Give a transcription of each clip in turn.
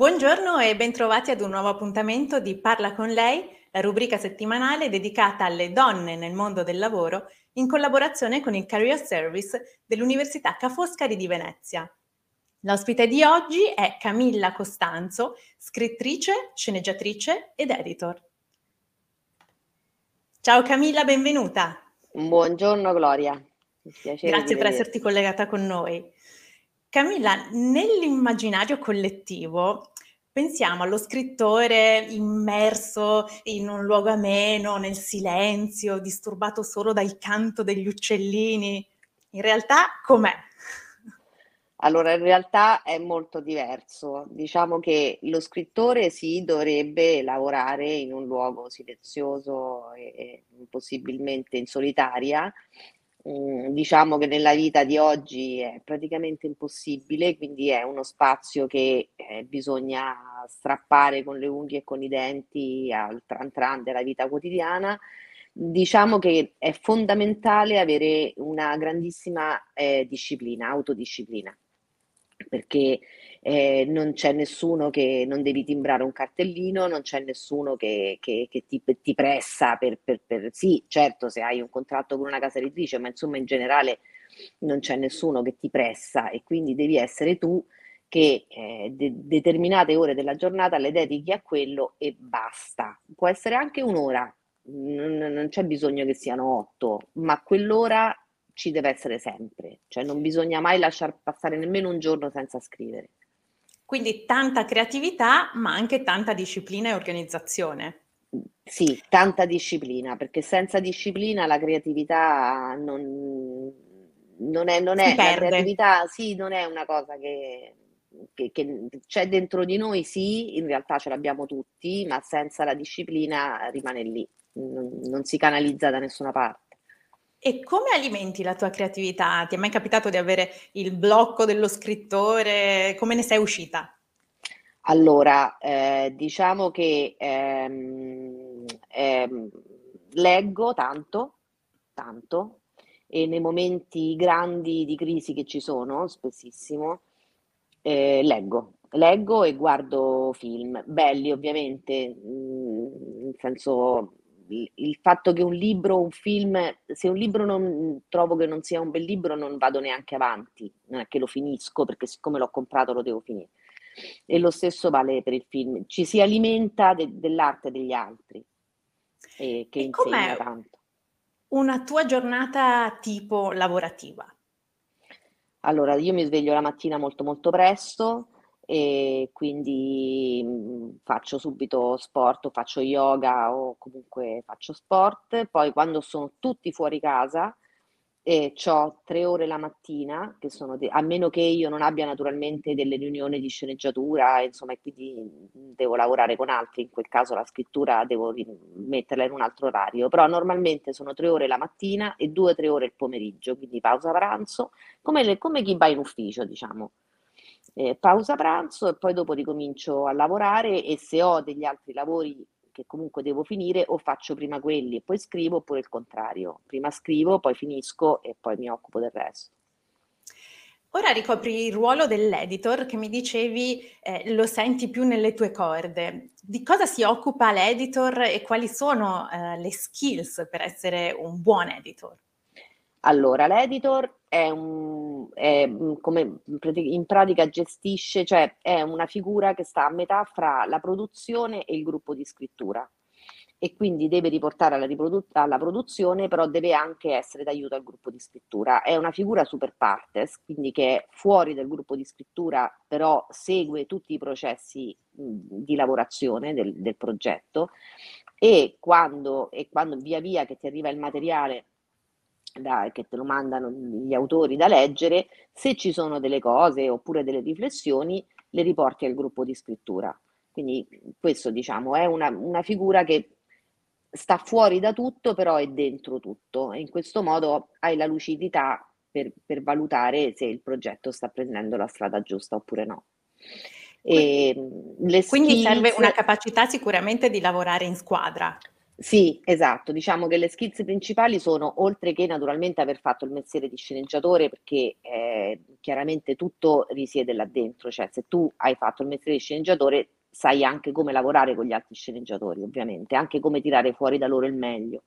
Buongiorno e bentrovati ad un nuovo appuntamento di Parla con lei, la rubrica settimanale dedicata alle donne nel mondo del lavoro in collaborazione con il Career Service dell'Università Ca' Foscari di Venezia. L'ospite di oggi è Camilla Costanzo, scrittrice, sceneggiatrice ed editor. Ciao Camilla, benvenuta. Buongiorno Gloria. Grazie per esserti collegata con noi. Camilla, nell'immaginario collettivo pensiamo allo scrittore immerso in un luogo ameno, nel silenzio, disturbato solo dal canto degli uccellini. In realtà com'è? Allora, in realtà è molto diverso. Diciamo che lo scrittore sì dovrebbe lavorare in un luogo silenzioso e possibilmente in solitaria, Diciamo che nella vita di oggi è praticamente impossibile, quindi è uno spazio che eh, bisogna strappare con le unghie e con i denti al tran tran della vita quotidiana. Diciamo che è fondamentale avere una grandissima eh, disciplina, autodisciplina, perché eh, non c'è nessuno che non devi timbrare un cartellino, non c'è nessuno che, che, che ti, ti, pressa per, per, per, Sì, certo, se hai un contratto con una casa editrice, ma insomma in generale non c'è nessuno che ti pressa e quindi devi essere tu che eh, de- determinate ore della giornata le dedichi a quello e basta. Può essere anche un'ora, non, non c'è bisogno che siano otto, ma quell'ora ci deve essere sempre, cioè non bisogna mai lasciar passare nemmeno un giorno senza scrivere. Quindi tanta creatività, ma anche tanta disciplina e organizzazione. Sì, tanta disciplina, perché senza disciplina la creatività non, non è, non è la creatività, sì, non è una cosa che, che, che, c'è dentro di noi, sì, in realtà ce l'abbiamo tutti, ma senza la disciplina rimane lì, non, non si canalizza da nessuna parte. E come alimenti la tua creatività? Ti è mai capitato di avere il blocco dello scrittore? Come ne sei uscita? Allora, eh, diciamo che ehm, ehm, leggo tanto, tanto, e nei momenti grandi di crisi che ci sono, spessissimo, eh, leggo. Leggo e guardo film, belli ovviamente, mh, mm, nel senso il fatto che un libro, un film, se un libro non trovo che non sia un bel libro, non vado neanche avanti, non è che lo finisco perché siccome l'ho comprato lo devo finire. E lo stesso vale per il film, ci si alimenta de- dell'arte degli altri e che e insegna tanto. Una tua giornata tipo lavorativa? Allora, io mi sveglio la mattina molto molto presto, e quindi mhmm, faccio subito sport faccio yoga o comunque faccio sport. Poi quando sono tutti fuori casa e ho tre ore la mattina, che sono de- a meno che io non abbia naturalmente delle riunioni di sceneggiatura, insomma, e quindi mhmm, devo lavorare con altri, in quel caso la scrittura devo metterla in un altro orario, però normalmente sono tre ore la mattina e due o tre ore il pomeriggio, quindi pausa pranzo, come, le, come chi va in ufficio, diciamo eh, pausa pranzo e poi dopo ricomincio a lavorare e se ho degli altri lavori che comunque devo finire o faccio prima quelli e poi scrivo oppure il contrario, prima scrivo, poi finisco e poi mi occupo del resto. Ora ricopri il ruolo dell'editor che mi dicevi eh, lo senti più nelle tue corde. Di cosa si occupa l'editor e quali sono eh, le skills per essere un buon editor? Allora, l'editor è un, è mm, come in pratica gestisce, cioè è una figura che sta a metà fra la produzione e il gruppo di scrittura e quindi deve riportare alla, riprodu- alla produzione, però deve anche essere d'aiuto al gruppo di scrittura. È una figura super partes, quindi che è fuori del gruppo di scrittura, però segue tutti i processi mh, di lavorazione del, del progetto e quando, e quando via via che ti arriva il materiale da, che te lo mandano gli autori da leggere, se ci sono delle cose oppure delle riflessioni, le riporti al gruppo di scrittura. Quindi questo diciamo è una, una figura che sta fuori da tutto, però è dentro tutto e in questo modo hai la lucidità per, per valutare se il progetto sta prendendo la strada giusta oppure no. E, Quindi skills... serve una capacità sicuramente di lavorare in squadra. Sì, esatto. Diciamo che le skills principali sono, oltre che naturalmente aver fatto il mestiere di sceneggiatore, perché eh, chiaramente tutto risiede là dentro, cioè se tu hai fatto il mestiere di sceneggiatore sai anche come lavorare con gli altri sceneggiatori, ovviamente, anche come tirare fuori da loro il meglio.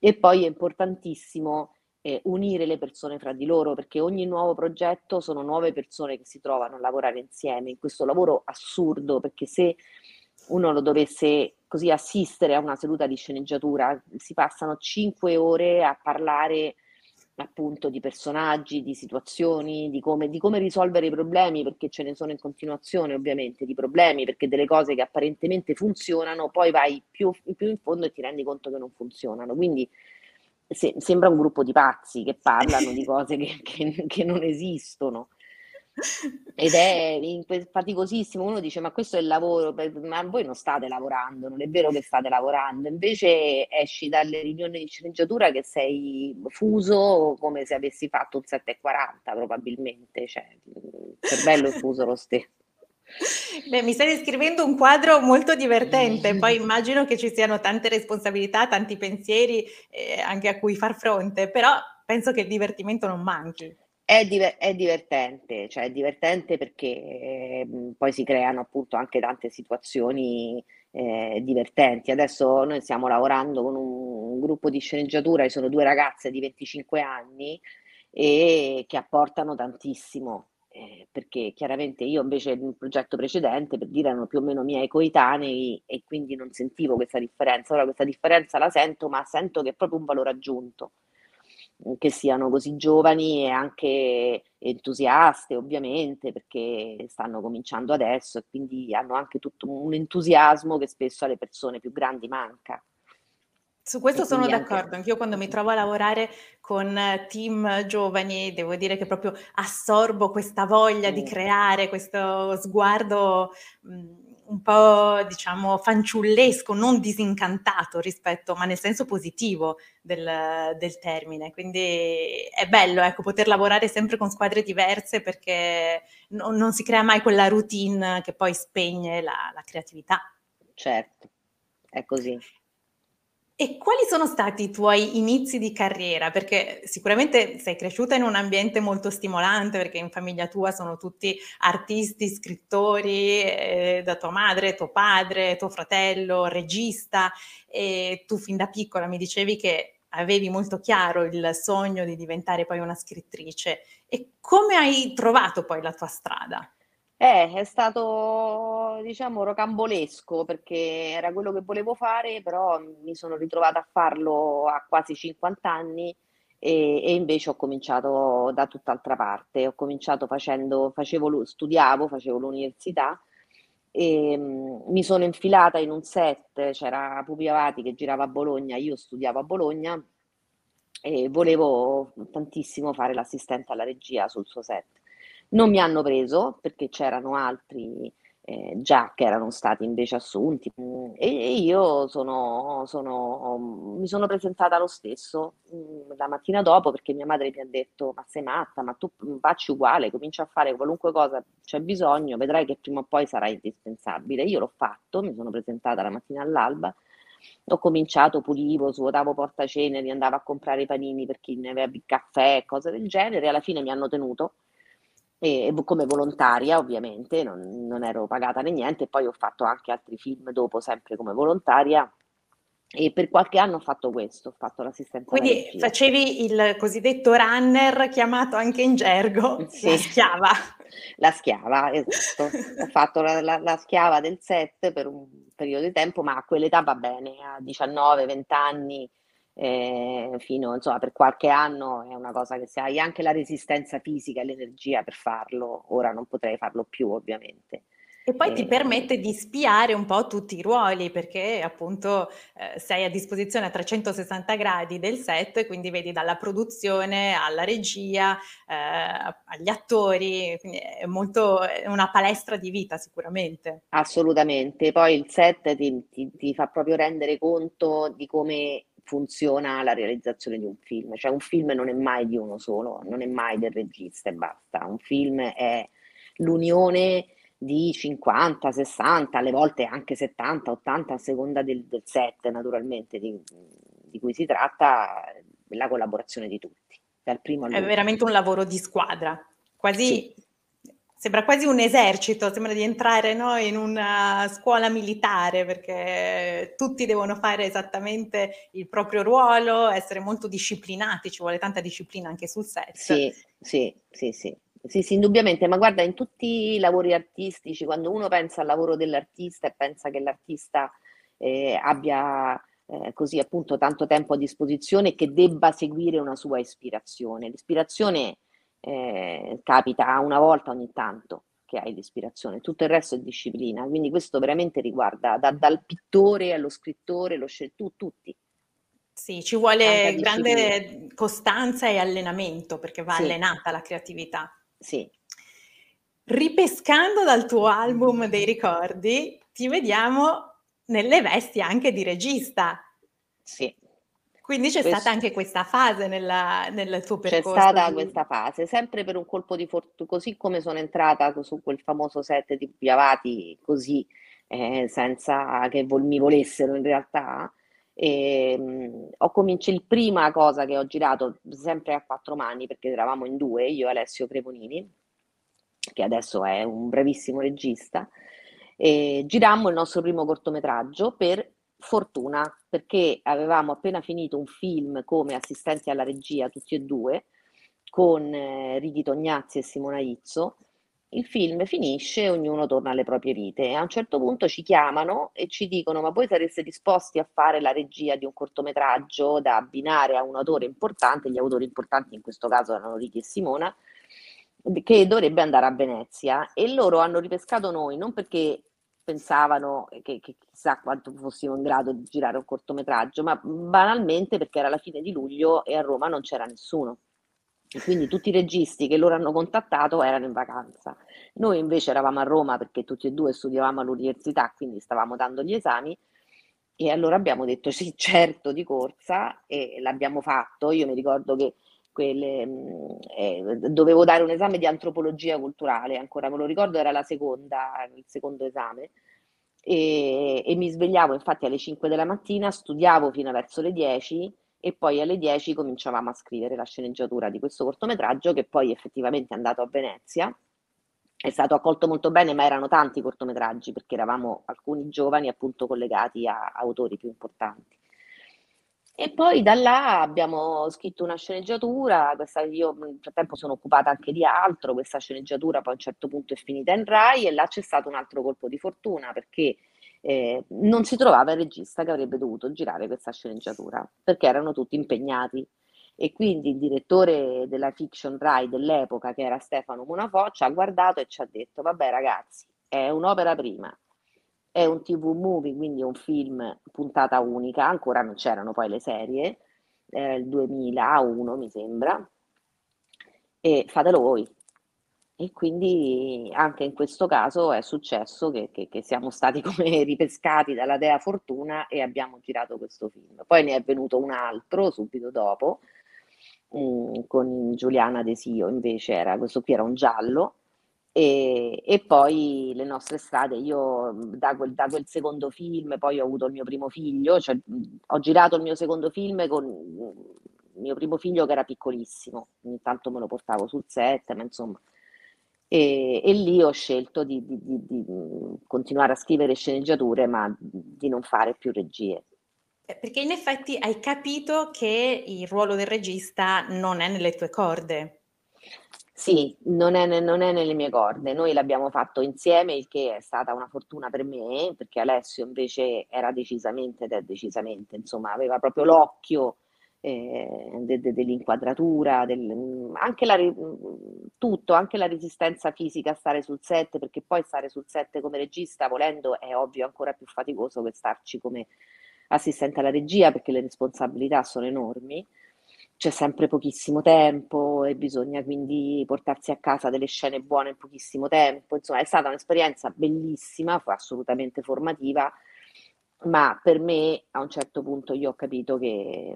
E poi è importantissimo eh, unire le persone fra di loro, perché ogni nuovo progetto sono nuove persone che si trovano a lavorare insieme in questo lavoro assurdo, perché se uno lo dovesse così assistere a una seduta di sceneggiatura, si passano cinque ore a parlare appunto di personaggi, di situazioni, di come, di come, risolvere i problemi, perché ce ne sono in continuazione ovviamente di problemi, perché delle cose che apparentemente funzionano, poi vai più, più in fondo e ti rendi conto che non funzionano. Quindi se, sembra un gruppo di pazzi che parlano di cose che, che, che non esistono. Ed è faticosissimo, uno dice ma questo è il lavoro, ma voi non state lavorando, non è vero che state lavorando, invece esci dalle riunioni di sceneggiatura che sei fuso come se avessi fatto un 7,40 probabilmente, cioè il cervello è fuso lo stesso. Beh, mi stai descrivendo un quadro molto divertente, poi immagino che ci siano tante responsabilità, tanti pensieri eh, anche a cui far fronte, però penso che il divertimento non manchi. È, diver- è, divertente, cioè è divertente perché eh, poi si creano appunto anche tante situazioni eh, divertenti. Adesso noi stiamo lavorando con un, un gruppo di sceneggiatura, sono due ragazze di 25 anni e che apportano tantissimo. Eh, perché chiaramente io invece nel progetto precedente per dire erano più o meno miei coetanei e quindi non sentivo questa differenza. Ora questa differenza la sento, ma sento che è proprio un valore aggiunto che siano così giovani e anche entusiaste ovviamente perché stanno cominciando adesso e quindi hanno anche tutto un entusiasmo che spesso alle persone più grandi manca. Su questo sono d'accordo, anche... anch'io quando mi trovo a lavorare con team giovani devo dire che proprio assorbo questa voglia di creare, questo sguardo mh, un po', diciamo, fanciullesco, non disincantato rispetto, ma nel senso positivo del, del termine. Quindi è bello, ecco, poter lavorare sempre con squadre diverse perché no, non si crea mai quella routine che poi spegne la, la creatività. Certo, è così. E quali sono stati i tuoi inizi di carriera? Perché sicuramente sei cresciuta in un ambiente molto stimolante, perché in famiglia tua sono tutti artisti, scrittori, eh, da tua madre, tuo padre, tuo fratello, regista, e tu fin da piccola mi dicevi che avevi molto chiaro il sogno di diventare poi una scrittrice. E come hai trovato poi la tua strada? Eh, è stato, diciamo, rocambolesco perché era quello che volevo fare, però mi sono ritrovata a farlo a quasi 50 anni e, e invece ho cominciato da tutt'altra parte. Ho cominciato facendo, facevo, studiavo, facevo l'università e mh, mi sono infilata in un set, c'era Pupi Avati che girava a Bologna, io studiavo a Bologna e volevo tantissimo fare l'assistente alla regia sul suo set. Non mi hanno preso perché c'erano altri eh, già che erano stati invece assunti mm, e, e io sono, sono, mi sono presentata lo stesso mh, mm, la mattina dopo perché mia madre mi ha detto ma sei matta, ma tu facci uguale, comincia a fare qualunque cosa c'è bisogno, vedrai che prima o poi sarà indispensabile. Io l'ho fatto, mi sono presentata la mattina all'alba ho cominciato, pulivo, svuotavo portaceneri, andavo a comprare i panini per chi ne aveva il caffè, cose del genere, alla fine mi hanno tenuto e, come volontaria ovviamente, non, non, ero pagata né niente, poi ho fatto anche altri film dopo sempre come volontaria e per qualche anno ho fatto questo, ho fatto l'assistenza. Quindi facevi il cosiddetto runner chiamato anche in gergo, sì. la schiava. La schiava, esatto. ho fatto la, la, la, schiava del set per un periodo di tempo, ma a quell'età va bene, a 19-20 anni eh, fino insomma per qualche anno è una cosa che se hai anche la resistenza fisica e l'energia per farlo, ora non potrei farlo più ovviamente. E poi eh, ti permette di spiare un po' tutti i ruoli, perché appunto eh, sei a disposizione a 360 gradi del set, quindi vedi dalla produzione alla regia, eh, agli attori, quindi è molto è una palestra di vita sicuramente. Assolutamente, poi il set ti, ti, ti fa proprio rendere conto di come funziona la realizzazione di un film, cioè un film non è mai di uno solo, non è mai del regista e basta, un film è l'unione di 50, 60, alle volte anche 70, 80 a seconda del, del set naturalmente di, di, cui si tratta, la collaborazione di tutti, dal primo È veramente un lavoro di squadra, quasi sì. Sembra quasi un esercito, sembra di entrare no, in una scuola militare perché tutti devono fare esattamente il proprio ruolo, essere molto disciplinati, ci vuole tanta disciplina anche sul set. Sì, sì, sì, sì. Sì, sì, indubbiamente, ma guarda, in tutti i lavori artistici, quando uno pensa al lavoro dell'artista e pensa che l'artista eh, abbia eh, così appunto tanto tempo a disposizione e che debba seguire una sua ispirazione. L'ispirazione eh, capita una volta ogni tanto che hai l'ispirazione, tutto il resto è disciplina, quindi questo veramente riguarda da, dal pittore allo scrittore, lo scel- tu, tutti. Sì, ci vuole grande costanza e allenamento perché va sì. allenata la creatività. Sì. Ripescando dal tuo album dei ricordi, ti vediamo nelle vesti anche di regista. Sì. Quindi c'è Questo... stata anche questa fase nella, nel tuo percorso. C'è stata di... questa fase, sempre per un colpo di fortuna, così come sono entrata su quel famoso set di Piavati, così eh, senza che vol- mi volessero in realtà. E, mh, ho cominciato, il prima cosa che ho girato sempre a quattro mani, perché eravamo in due, io e Alessio Creponini, che adesso è un bravissimo regista, e girammo il nostro primo cortometraggio per fortuna, perché avevamo appena finito un film come assistenti alla regia, tutti e due, con eh, Riti Tognazzi e Simona Izzo, il film finisce ognuno torna alle proprie vite. E a un certo punto ci chiamano e ci dicono: Ma voi sareste disposti a fare la regia di un cortometraggio da abbinare a un autore importante? Gli autori importanti in questo caso erano Riti e Simona, che dovrebbe andare a Venezia. E loro hanno ripescato noi non perché pensavano che, che chissà quanto fossimo in grado di girare un cortometraggio, ma banalmente perché era la fine di luglio e a Roma non c'era nessuno. E quindi tutti i registi che loro hanno contattato erano in vacanza. Noi invece eravamo a Roma perché tutti e due studiavamo all'università, quindi stavamo dando gli esami e allora abbiamo detto sì, certo, di corsa e l'abbiamo fatto. Io mi ricordo che quelle, mm, eh, dovevo dare un esame di antropologia culturale, ancora me lo ricordo, era seconda, il secondo esame. E, e mi svegliavo infatti alle 5 della mattina, studiavo fino a verso le 10 e poi alle 10 cominciavamo a scrivere la sceneggiatura di questo cortometraggio che poi effettivamente è andato a Venezia. È stato accolto molto bene, ma erano tanti cortometraggi perché eravamo alcuni giovani appunto collegati a autori più importanti. E poi da là abbiamo scritto una sceneggiatura, questa, io nel frattempo sono occupata anche di altro, questa sceneggiatura poi a un certo punto è finita in Rai e là c'è stato un altro colpo di fortuna perché eh, non si trovava il regista che avrebbe dovuto girare questa sceneggiatura perché erano tutti impegnati. E quindi il direttore della fiction Rai dell'epoca, che era Stefano Munafò, ci ha guardato e ci ha detto: Vabbè, ragazzi, è un'opera prima, è un TV movie, quindi un film puntata unica, ancora non c'erano poi le serie, era il 2001 mi sembra, e fatelo voi. E quindi anche in questo caso è successo che, che, che, siamo stati come ripescati dalla dea fortuna e abbiamo girato questo film. Poi ne è venuto un altro subito dopo mm, con Giuliana Desio, invece era questo qui era un giallo. E, e poi le nostre strade, io da quel, da quel, secondo film poi ho avuto il mio primo figlio, cioè, ho girato il mio secondo film con il mio primo figlio che era piccolissimo, ogni tanto me lo portavo sul set, ma insomma e, e lì ho scelto di, di, di, di, continuare a scrivere sceneggiature, ma di non fare più regie. Eh, perché in effetti hai capito che il ruolo del regista non è nelle tue corde. Sì, non è, non è, nelle mie corde. Noi l'abbiamo fatto insieme, il che è stata una fortuna per me, perché Alessio invece era decisamente, ed è decisamente, insomma, aveva proprio l'occhio eh, de, de, dell'inquadratura, del, anche la, tutto, anche la resistenza fisica a stare sul set, perché poi stare sul set come regista, volendo, è ovvio ancora più faticoso che starci come assistente alla regia, perché le responsabilità sono enormi. C'è sempre pochissimo tempo e bisogna quindi portarsi a casa delle scene buone in pochissimo tempo. Insomma, è stata un'esperienza bellissima, assolutamente formativa, ma per me a un certo punto io ho capito che,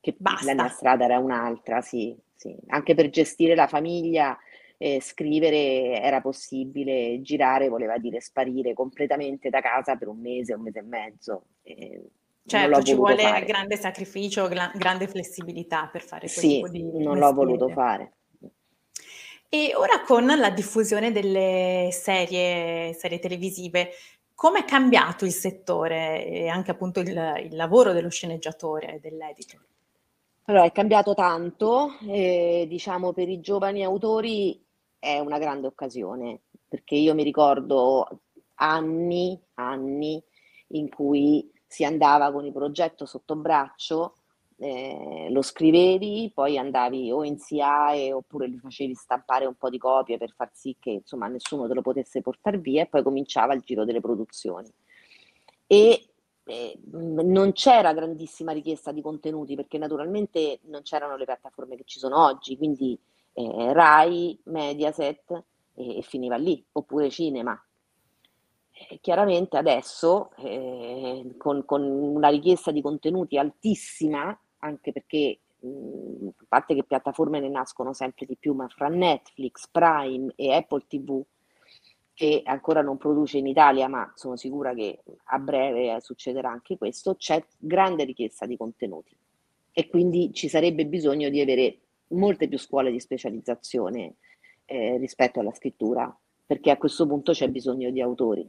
che la mia strada era un'altra, sì, sì. Anche per gestire la famiglia, eh, scrivere era possibile, girare voleva dire sparire completamente da casa per un mese, un mese e mezzo. Eh, certo, ci vuole fare. grande sacrificio, gra- grande flessibilità per fare questo sì, tipo di non mestiere. l'ho voluto fare. E ora con la diffusione delle serie, serie televisive, come è cambiato il settore e anche appunto il, il lavoro dello sceneggiatore, dell'editor? Allora, è cambiato tanto, e, diciamo per i giovani autori è una grande occasione, perché io mi ricordo anni, anni in cui si andava con il progetto sotto braccio, eh, lo scrivevi, poi andavi o in SIAE oppure gli facevi stampare un po' di copie per far sì che insomma nessuno te lo potesse portare via e poi cominciava il giro delle produzioni. E eh, non c'era grandissima richiesta di contenuti perché naturalmente non c'erano le piattaforme che ci sono oggi, quindi eh, Rai, Mediaset e, e, finiva lì, oppure cinema. E chiaramente adesso eh, con, con, una richiesta di contenuti altissima, anche perché mh, a parte che piattaforme ne nascono sempre di più, ma fra Netflix, Prime e Apple TV, che ancora non produce in Italia, ma sono sicura che a breve succederà anche questo, c'è grande richiesta di contenuti e quindi ci sarebbe bisogno di avere molte più scuole di specializzazione eh, rispetto alla scrittura, perché a questo punto c'è bisogno di autori.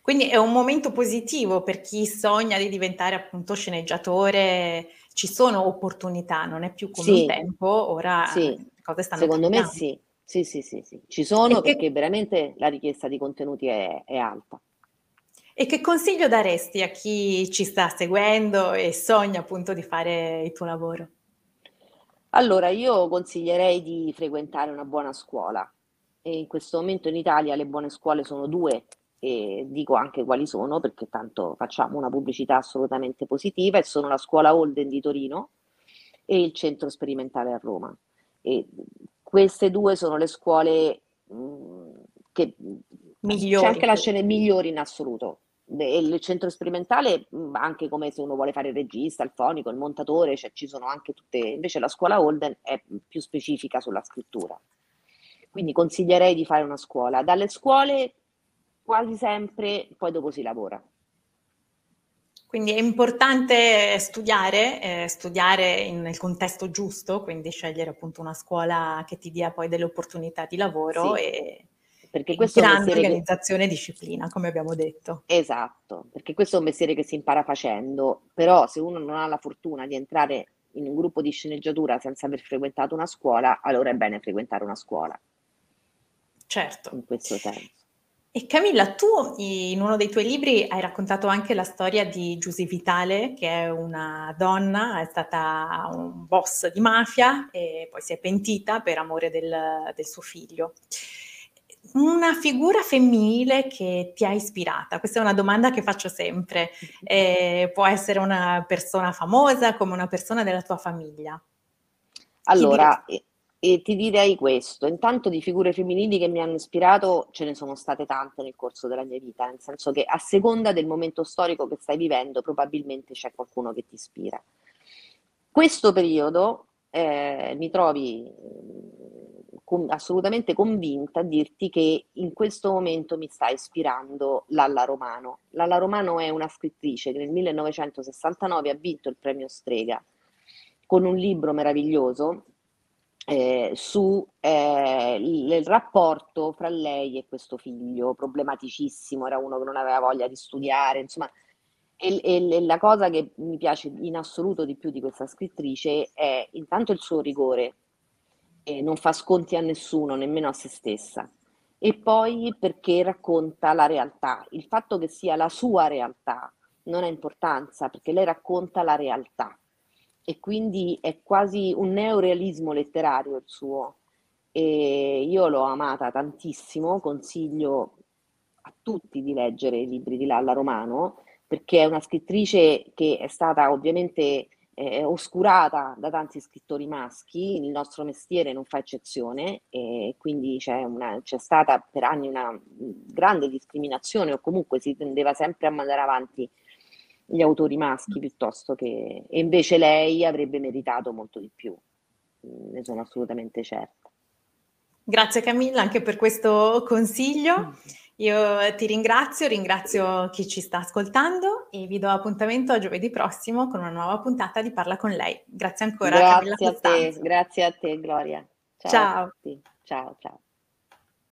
Quindi è un momento positivo per chi sogna di diventare appunto sceneggiatore, ci sono opportunità, non è più come sì, un tempo, ora sì. le cose stanno Secondo cambiando. me sì, sì, sì, sì, sì. ci sono e perché che... veramente la richiesta di contenuti è, è alta. E che consiglio daresti a chi ci sta seguendo e sogna appunto di fare il tuo lavoro? Allora, io consiglierei di frequentare una buona scuola. E in questo momento in Italia le buone scuole sono due, e dico anche quali sono perché tanto facciamo una pubblicità assolutamente positiva, e sono la scuola Holden di Torino e il centro sperimentale a Roma. E queste due sono le scuole mh, mm, che migliori. C'è anche la scena migliori in assoluto. Il centro sperimentale, mm, anche come se uno vuole fare il regista, il fonico, il montatore, cioè ci sono anche tutte. Invece la scuola Holden è più specifica sulla scrittura. Quindi consiglierei di fare una scuola. Dalle scuole quasi sempre poi dopo si lavora. Quindi è importante studiare, eh, studiare in, nel contesto giusto, quindi scegliere appunto una scuola che ti dia poi delle opportunità di lavoro sì, e, perché questo grande organizzazione e disciplina, come abbiamo detto. Esatto, perché questo è un mestiere che si impara facendo, però se uno non ha la fortuna di entrare in un gruppo di sceneggiatura senza aver frequentato una scuola, allora è bene frequentare una scuola. Certo. In questo senso. E Camilla, tu in uno dei tuoi libri hai raccontato anche la storia di Giusy Vitale, che è una donna, è stata un boss di mafia e poi si è pentita per amore del, del suo figlio. Una figura femminile che ti ha ispirata? Questa è una domanda che faccio sempre. Eh, può essere una persona famosa come una persona della tua famiglia. Allora, e ti direi questo, intanto di figure femminili che mi hanno ispirato ce ne sono state tante nel corso della mia vita, nel senso che a seconda del momento storico che stai vivendo probabilmente c'è qualcuno che ti ispira. Questo periodo eh, mi trovi mm, com- assolutamente convinta a dirti che in questo momento mi sta ispirando Lalla Romano. Lalla Romano è una scrittrice che nel 1969 ha vinto il premio Strega con un libro meraviglioso eh, su eh, rapporto fra lei e questo figlio, problematicissimo, era uno che non aveva voglia di studiare, insomma, e, e, la cosa che mi piace in assoluto di più di questa scrittrice è intanto il suo rigore, e non fa sconti a nessuno, nemmeno a se stessa, e poi perché racconta la realtà, il fatto che sia la sua realtà non ha importanza perché lei racconta la realtà e quindi è quasi un neorealismo letterario il suo. e io l'ho amata tantissimo, consiglio a tutti di leggere i libri di Lalla Romano perché è una scrittrice che è stata ovviamente eh, oscurata da tanti scrittori maschi, il nostro mestiere non fa eccezione e quindi c'è, una, c'è stata per anni una grande discriminazione o comunque si tendeva sempre a mandare avanti gli autori maschi piuttosto che... e invece lei avrebbe meritato molto di più, ne sono assolutamente certa. Grazie Camilla anche per questo consiglio. Mm. Io ti ringrazio, ringrazio chi ci sta ascoltando e vi do appuntamento a giovedì prossimo con una nuova puntata di Parla con lei. Grazie ancora. Grazie a te, grazie a te Gloria. Ciao. Ciao, ciao. ciao.